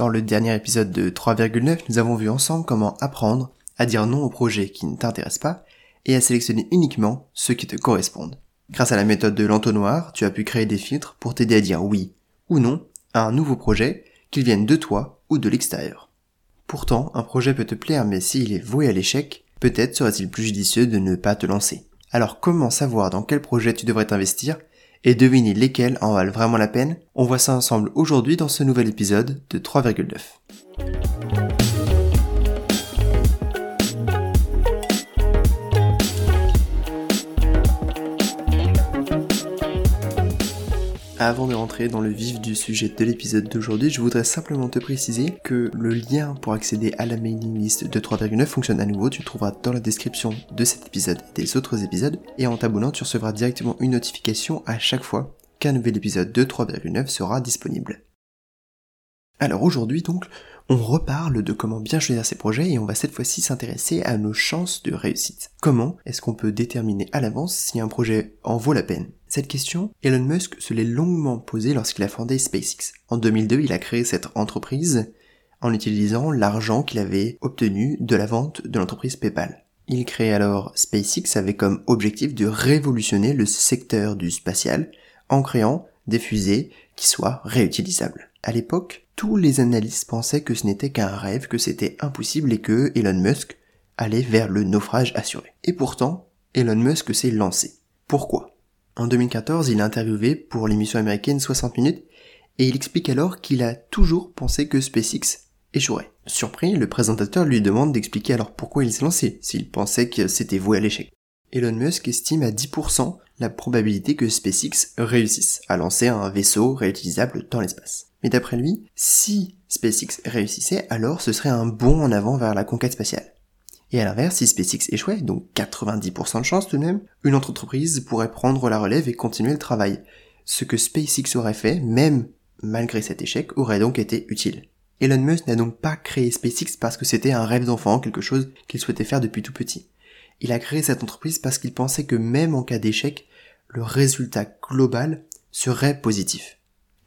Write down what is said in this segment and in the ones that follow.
Dans le dernier épisode de 3,9, nous avons vu ensemble comment apprendre à dire non aux projets qui ne t'intéressent pas et à sélectionner uniquement ceux qui te correspondent. Grâce à la méthode de l'entonnoir, tu as pu créer des filtres pour t'aider à dire oui ou non à un nouveau projet, qu'il vienne de toi ou de l'extérieur. Pourtant, un projet peut te plaire, mais s'il est voué à l'échec, peut-être serait-il plus judicieux de ne pas te lancer. Alors comment savoir dans quel projet tu devrais t'investir et deviner lesquels en valent vraiment la peine? On voit ça ensemble aujourd'hui dans ce nouvel épisode de 3,9. Avant de rentrer dans le vif du sujet de l'épisode d'aujourd'hui, je voudrais simplement te préciser que le lien pour accéder à la mailing list de 3,9 fonctionne à nouveau, tu le trouveras dans la description de cet épisode et des autres épisodes, et en t'abonnant tu recevras directement une notification à chaque fois qu'un nouvel épisode de 3,9 sera disponible. Alors aujourd'hui donc, on reparle de comment bien choisir ses projets et on va cette fois-ci s'intéresser à nos chances de réussite. Comment est-ce qu'on peut déterminer à l'avance si un projet en vaut la peine? Cette question, Elon Musk se l'est longuement posée lorsqu'il a fondé SpaceX. En 2002, il a créé cette entreprise en utilisant l'argent qu'il avait obtenu de la vente de l'entreprise PayPal. Il crée alors SpaceX avec comme objectif de révolutionner le secteur du spatial en créant des fusées qui soient réutilisables. À l'époque, tous les analystes pensaient que ce n'était qu'un rêve, que c'était impossible et que Elon Musk allait vers le naufrage assuré. Et pourtant, Elon Musk s'est lancé. Pourquoi? En 2014, il a interviewé pour l'émission américaine 60 minutes et il explique alors qu'il a toujours pensé que SpaceX échouerait. Surpris, le présentateur lui demande d'expliquer alors pourquoi il s'est lancé, s'il pensait que c'était voué à l'échec. Elon Musk estime à 10% la probabilité que SpaceX réussisse à lancer un vaisseau réutilisable dans l'espace. Mais d'après lui, si SpaceX réussissait, alors ce serait un bond en avant vers la conquête spatiale. Et à l'inverse, si SpaceX échouait, donc 90% de chance tout de même, une entreprise pourrait prendre la relève et continuer le travail. Ce que SpaceX aurait fait, même malgré cet échec, aurait donc été utile. Elon Musk n'a donc pas créé SpaceX parce que c'était un rêve d'enfant, quelque chose qu'il souhaitait faire depuis tout petit. Il a créé cette entreprise parce qu'il pensait que même en cas d'échec, le résultat global serait positif.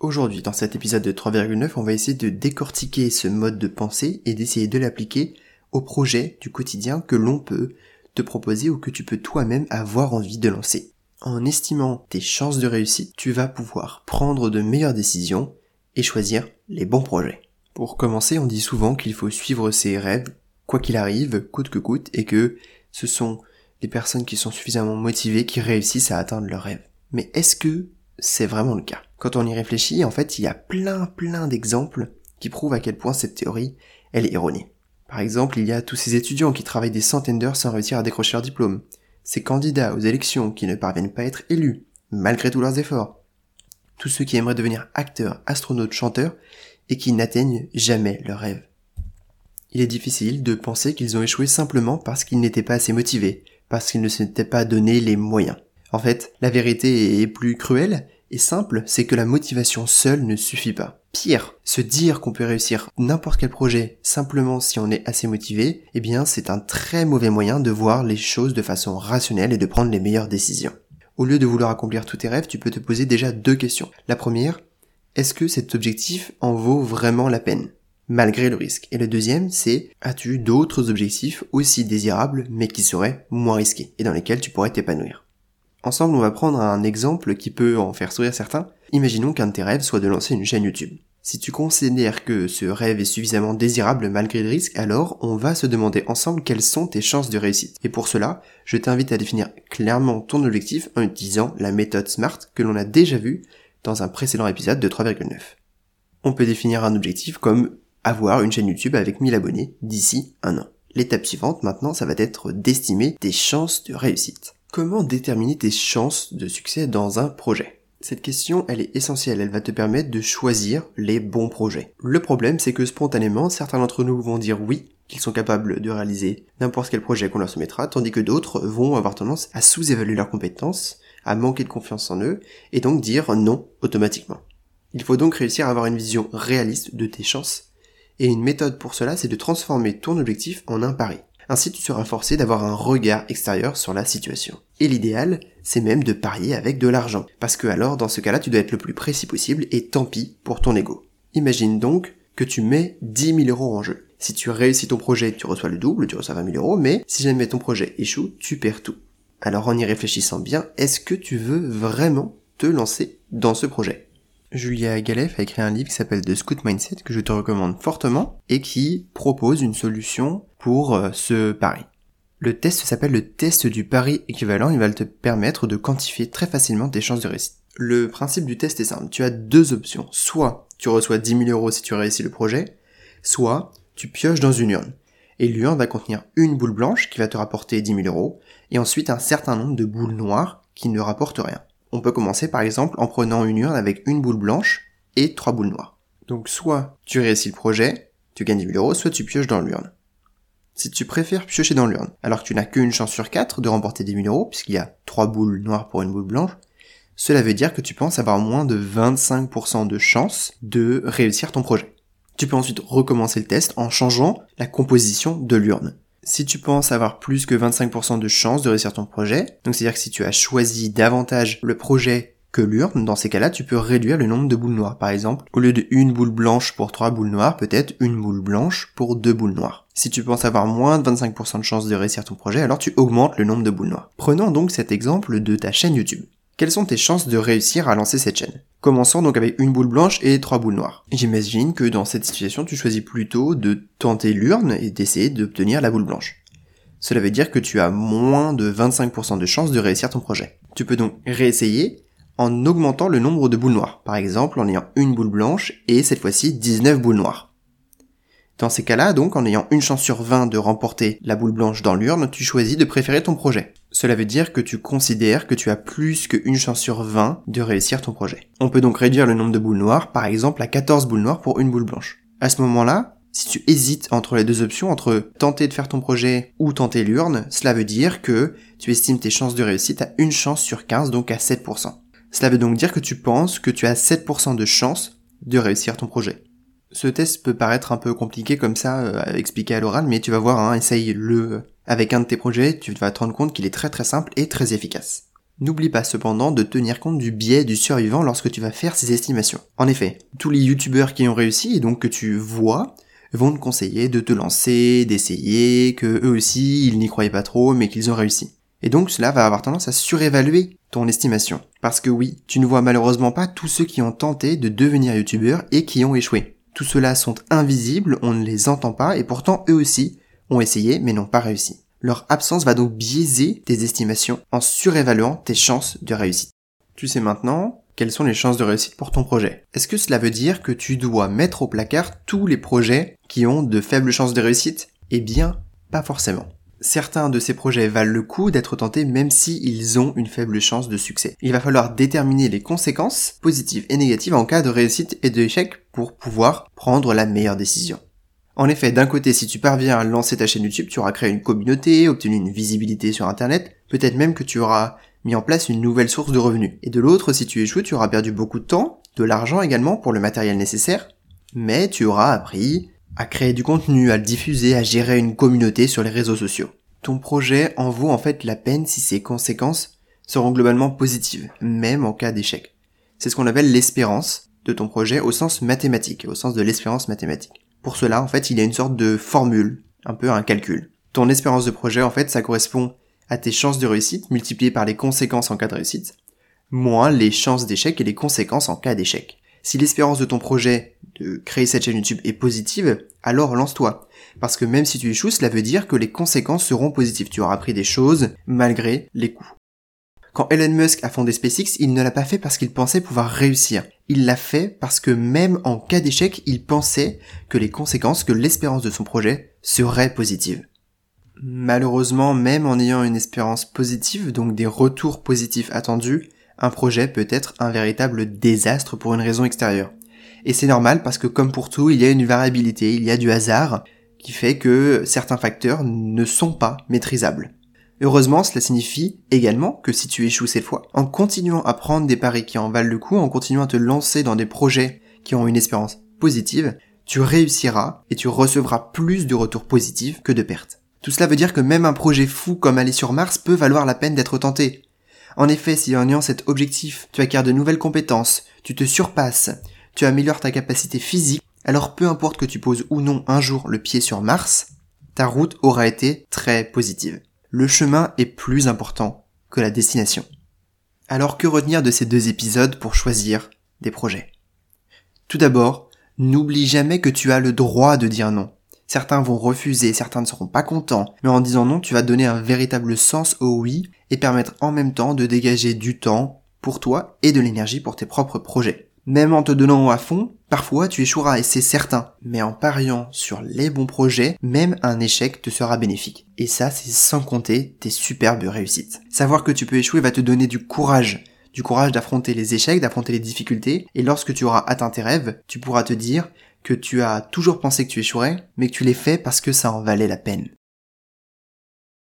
Aujourd'hui, dans cet épisode de 3,9, on va essayer de décortiquer ce mode de pensée et d'essayer de l'appliquer au projet du quotidien que l'on peut te proposer ou que tu peux toi-même avoir envie de lancer. En estimant tes chances de réussite, tu vas pouvoir prendre de meilleures décisions et choisir les bons projets. Pour commencer, on dit souvent qu'il faut suivre ses rêves, quoi qu'il arrive, coûte que coûte, et que ce sont les personnes qui sont suffisamment motivées qui réussissent à atteindre leurs rêves. Mais est-ce que c'est vraiment le cas? Quand on y réfléchit, en fait, il y a plein plein d'exemples qui prouvent à quel point cette théorie, elle est erronée. Par exemple, il y a tous ces étudiants qui travaillent des centaines d'heures sans réussir à décrocher leur diplôme, ces candidats aux élections qui ne parviennent pas à être élus, malgré tous leurs efforts, tous ceux qui aimeraient devenir acteurs, astronautes, chanteurs, et qui n'atteignent jamais leurs rêves. Il est difficile de penser qu'ils ont échoué simplement parce qu'ils n'étaient pas assez motivés, parce qu'ils ne s'étaient pas donné les moyens. En fait, la vérité est plus cruelle et simple, c'est que la motivation seule ne suffit pas. Pire, se dire qu'on peut réussir n'importe quel projet simplement si on est assez motivé, eh bien c'est un très mauvais moyen de voir les choses de façon rationnelle et de prendre les meilleures décisions. Au lieu de vouloir accomplir tous tes rêves, tu peux te poser déjà deux questions. La première, est-ce que cet objectif en vaut vraiment la peine malgré le risque? Et le deuxième, c'est as-tu d'autres objectifs aussi désirables mais qui seraient moins risqués et dans lesquels tu pourrais t'épanouir? Ensemble, on va prendre un exemple qui peut en faire sourire certains. Imaginons qu'un de tes rêves soit de lancer une chaîne YouTube. Si tu considères que ce rêve est suffisamment désirable malgré le risque, alors on va se demander ensemble quelles sont tes chances de réussite. Et pour cela, je t'invite à définir clairement ton objectif en utilisant la méthode SMART que l'on a déjà vue dans un précédent épisode de 3,9. On peut définir un objectif comme avoir une chaîne YouTube avec 1000 abonnés d'ici un an. L'étape suivante maintenant, ça va être d'estimer tes chances de réussite. Comment déterminer tes chances de succès dans un projet? Cette question, elle est essentielle, elle va te permettre de choisir les bons projets. Le problème, c'est que spontanément, certains d'entre nous vont dire oui, qu'ils sont capables de réaliser n'importe quel projet qu'on leur soumettra, tandis que d'autres vont avoir tendance à sous-évaluer leurs compétences, à manquer de confiance en eux, et donc dire non automatiquement. Il faut donc réussir à avoir une vision réaliste de tes chances, et une méthode pour cela, c'est de transformer ton objectif en un pari. Ainsi, tu seras forcé d'avoir un regard extérieur sur la situation. Et l'idéal, c'est même de parier avec de l'argent. Parce que alors, dans ce cas-là, tu dois être le plus précis possible et tant pis pour ton ego. Imagine donc que tu mets 10 000 euros en jeu. Si tu réussis ton projet, tu reçois le double, tu reçois 20 000 euros, mais si jamais ton projet échoue, tu perds tout. Alors en y réfléchissant bien, est-ce que tu veux vraiment te lancer dans ce projet? Julia Galef a écrit un livre qui s'appelle The Scout Mindset que je te recommande fortement et qui propose une solution pour euh, ce pari. Le test s'appelle le test du pari équivalent, il va te permettre de quantifier très facilement tes chances de réussite. Le principe du test est simple, tu as deux options. Soit tu reçois 10 000 euros si tu réussis le projet, soit tu pioches dans une urne. Et l'urne va contenir une boule blanche qui va te rapporter 10 000 euros, et ensuite un certain nombre de boules noires qui ne rapportent rien. On peut commencer par exemple en prenant une urne avec une boule blanche et trois boules noires. Donc soit tu réussis le projet, tu gagnes 10 000 euros, soit tu pioches dans l'urne. Si tu préfères piocher dans l'urne, alors que tu n'as qu'une chance sur quatre de remporter 10 000 euros, puisqu'il y a trois boules noires pour une boule blanche, cela veut dire que tu penses avoir moins de 25% de chance de réussir ton projet. Tu peux ensuite recommencer le test en changeant la composition de l'urne. Si tu penses avoir plus que 25% de chance de réussir ton projet, donc c'est-à-dire que si tu as choisi davantage le projet que l'urne, dans ces cas-là, tu peux réduire le nombre de boules noires. Par exemple, au lieu de une boule blanche pour trois boules noires, peut-être une boule blanche pour deux boules noires. Si tu penses avoir moins de 25% de chance de réussir ton projet, alors tu augmentes le nombre de boules noires. Prenons donc cet exemple de ta chaîne YouTube. Quelles sont tes chances de réussir à lancer cette chaîne? Commençons donc avec une boule blanche et trois boules noires. J'imagine que dans cette situation, tu choisis plutôt de tenter l'urne et d'essayer d'obtenir la boule blanche. Cela veut dire que tu as moins de 25% de chances de réussir ton projet. Tu peux donc réessayer en augmentant le nombre de boules noires. Par exemple, en ayant une boule blanche et cette fois-ci 19 boules noires. Dans ces cas-là, donc, en ayant une chance sur 20 de remporter la boule blanche dans l'urne, tu choisis de préférer ton projet. Cela veut dire que tu considères que tu as plus qu'une chance sur 20 de réussir ton projet. On peut donc réduire le nombre de boules noires, par exemple à 14 boules noires pour une boule blanche. À ce moment-là, si tu hésites entre les deux options, entre tenter de faire ton projet ou tenter l'urne, cela veut dire que tu estimes tes chances de réussite à une chance sur 15, donc à 7%. Cela veut donc dire que tu penses que tu as 7% de chance de réussir ton projet. Ce test peut paraître un peu compliqué comme ça euh, à expliquer à l'oral, mais tu vas voir, hein, essaye-le avec un de tes projets, tu vas te rendre compte qu'il est très très simple et très efficace. N'oublie pas cependant de tenir compte du biais du survivant lorsque tu vas faire ces estimations. En effet, tous les youtubeurs qui ont réussi et donc que tu vois vont te conseiller de te lancer, d'essayer, que eux aussi ils n'y croyaient pas trop mais qu'ils ont réussi. Et donc cela va avoir tendance à surévaluer ton estimation. Parce que oui, tu ne vois malheureusement pas tous ceux qui ont tenté de devenir youtubeurs et qui ont échoué. Tout cela sont invisibles, on ne les entend pas, et pourtant eux aussi ont essayé mais n'ont pas réussi. Leur absence va donc biaiser tes estimations en surévaluant tes chances de réussite. Tu sais maintenant quelles sont les chances de réussite pour ton projet. Est-ce que cela veut dire que tu dois mettre au placard tous les projets qui ont de faibles chances de réussite? Eh bien, pas forcément. Certains de ces projets valent le coup d'être tentés même s'ils ont une faible chance de succès. Il va falloir déterminer les conséquences positives et négatives en cas de réussite et d'échec pour pouvoir prendre la meilleure décision. En effet, d'un côté, si tu parviens à lancer ta chaîne YouTube, tu auras créé une communauté, obtenu une visibilité sur Internet, peut-être même que tu auras mis en place une nouvelle source de revenus. Et de l'autre, si tu échoues, tu auras perdu beaucoup de temps, de l'argent également pour le matériel nécessaire, mais tu auras appris à créer du contenu, à le diffuser, à gérer une communauté sur les réseaux sociaux. Ton projet en vaut en fait la peine si ses conséquences seront globalement positives, même en cas d'échec. C'est ce qu'on appelle l'espérance de ton projet au sens mathématique, au sens de l'espérance mathématique. Pour cela, en fait, il y a une sorte de formule, un peu un calcul. Ton espérance de projet, en fait, ça correspond à tes chances de réussite multipliées par les conséquences en cas de réussite, moins les chances d'échec et les conséquences en cas d'échec. Si l'espérance de ton projet de créer cette chaîne YouTube est positive, alors lance-toi. Parce que même si tu échoues, cela veut dire que les conséquences seront positives. Tu auras appris des choses malgré les coûts. Quand Elon Musk a fondé SpaceX, il ne l'a pas fait parce qu'il pensait pouvoir réussir. Il l'a fait parce que même en cas d'échec, il pensait que les conséquences, que l'espérance de son projet seraient positives. Malheureusement, même en ayant une espérance positive, donc des retours positifs attendus, un projet peut être un véritable désastre pour une raison extérieure. Et c'est normal parce que comme pour tout, il y a une variabilité, il y a du hasard qui fait que certains facteurs ne sont pas maîtrisables. Heureusement, cela signifie également que si tu échoues cette fois, en continuant à prendre des paris qui en valent le coup, en continuant à te lancer dans des projets qui ont une espérance positive, tu réussiras et tu recevras plus de retours positifs que de pertes. Tout cela veut dire que même un projet fou comme aller sur Mars peut valoir la peine d'être tenté. En effet, si en ayant cet objectif, tu acquiers de nouvelles compétences, tu te surpasses, tu améliores ta capacité physique, alors peu importe que tu poses ou non un jour le pied sur Mars, ta route aura été très positive. Le chemin est plus important que la destination. Alors que retenir de ces deux épisodes pour choisir des projets? Tout d'abord, n'oublie jamais que tu as le droit de dire non. Certains vont refuser, certains ne seront pas contents, mais en disant non, tu vas donner un véritable sens au oui et permettre en même temps de dégager du temps pour toi et de l'énergie pour tes propres projets. Même en te donnant à fond, parfois tu échoueras et c'est certain. Mais en pariant sur les bons projets, même un échec te sera bénéfique. Et ça, c'est sans compter tes superbes réussites. Savoir que tu peux échouer va te donner du courage. Du courage d'affronter les échecs, d'affronter les difficultés. Et lorsque tu auras atteint tes rêves, tu pourras te dire que tu as toujours pensé que tu échouerais, mais que tu l'es fait parce que ça en valait la peine.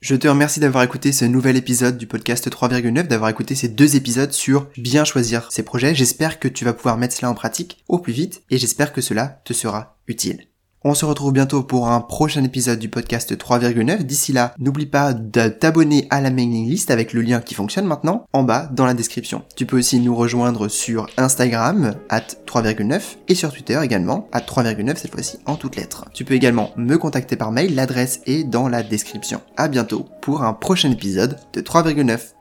Je te remercie d'avoir écouté ce nouvel épisode du podcast 3,9, d'avoir écouté ces deux épisodes sur bien choisir ses projets. J'espère que tu vas pouvoir mettre cela en pratique au plus vite et j'espère que cela te sera utile. On se retrouve bientôt pour un prochain épisode du podcast 3,9. D'ici là, n'oublie pas de t'abonner à la mailing list avec le lien qui fonctionne maintenant en bas dans la description. Tu peux aussi nous rejoindre sur Instagram, at 3,9, et sur Twitter également, at 3,9 cette fois-ci en toutes lettres. Tu peux également me contacter par mail, l'adresse est dans la description. À bientôt pour un prochain épisode de 3,9.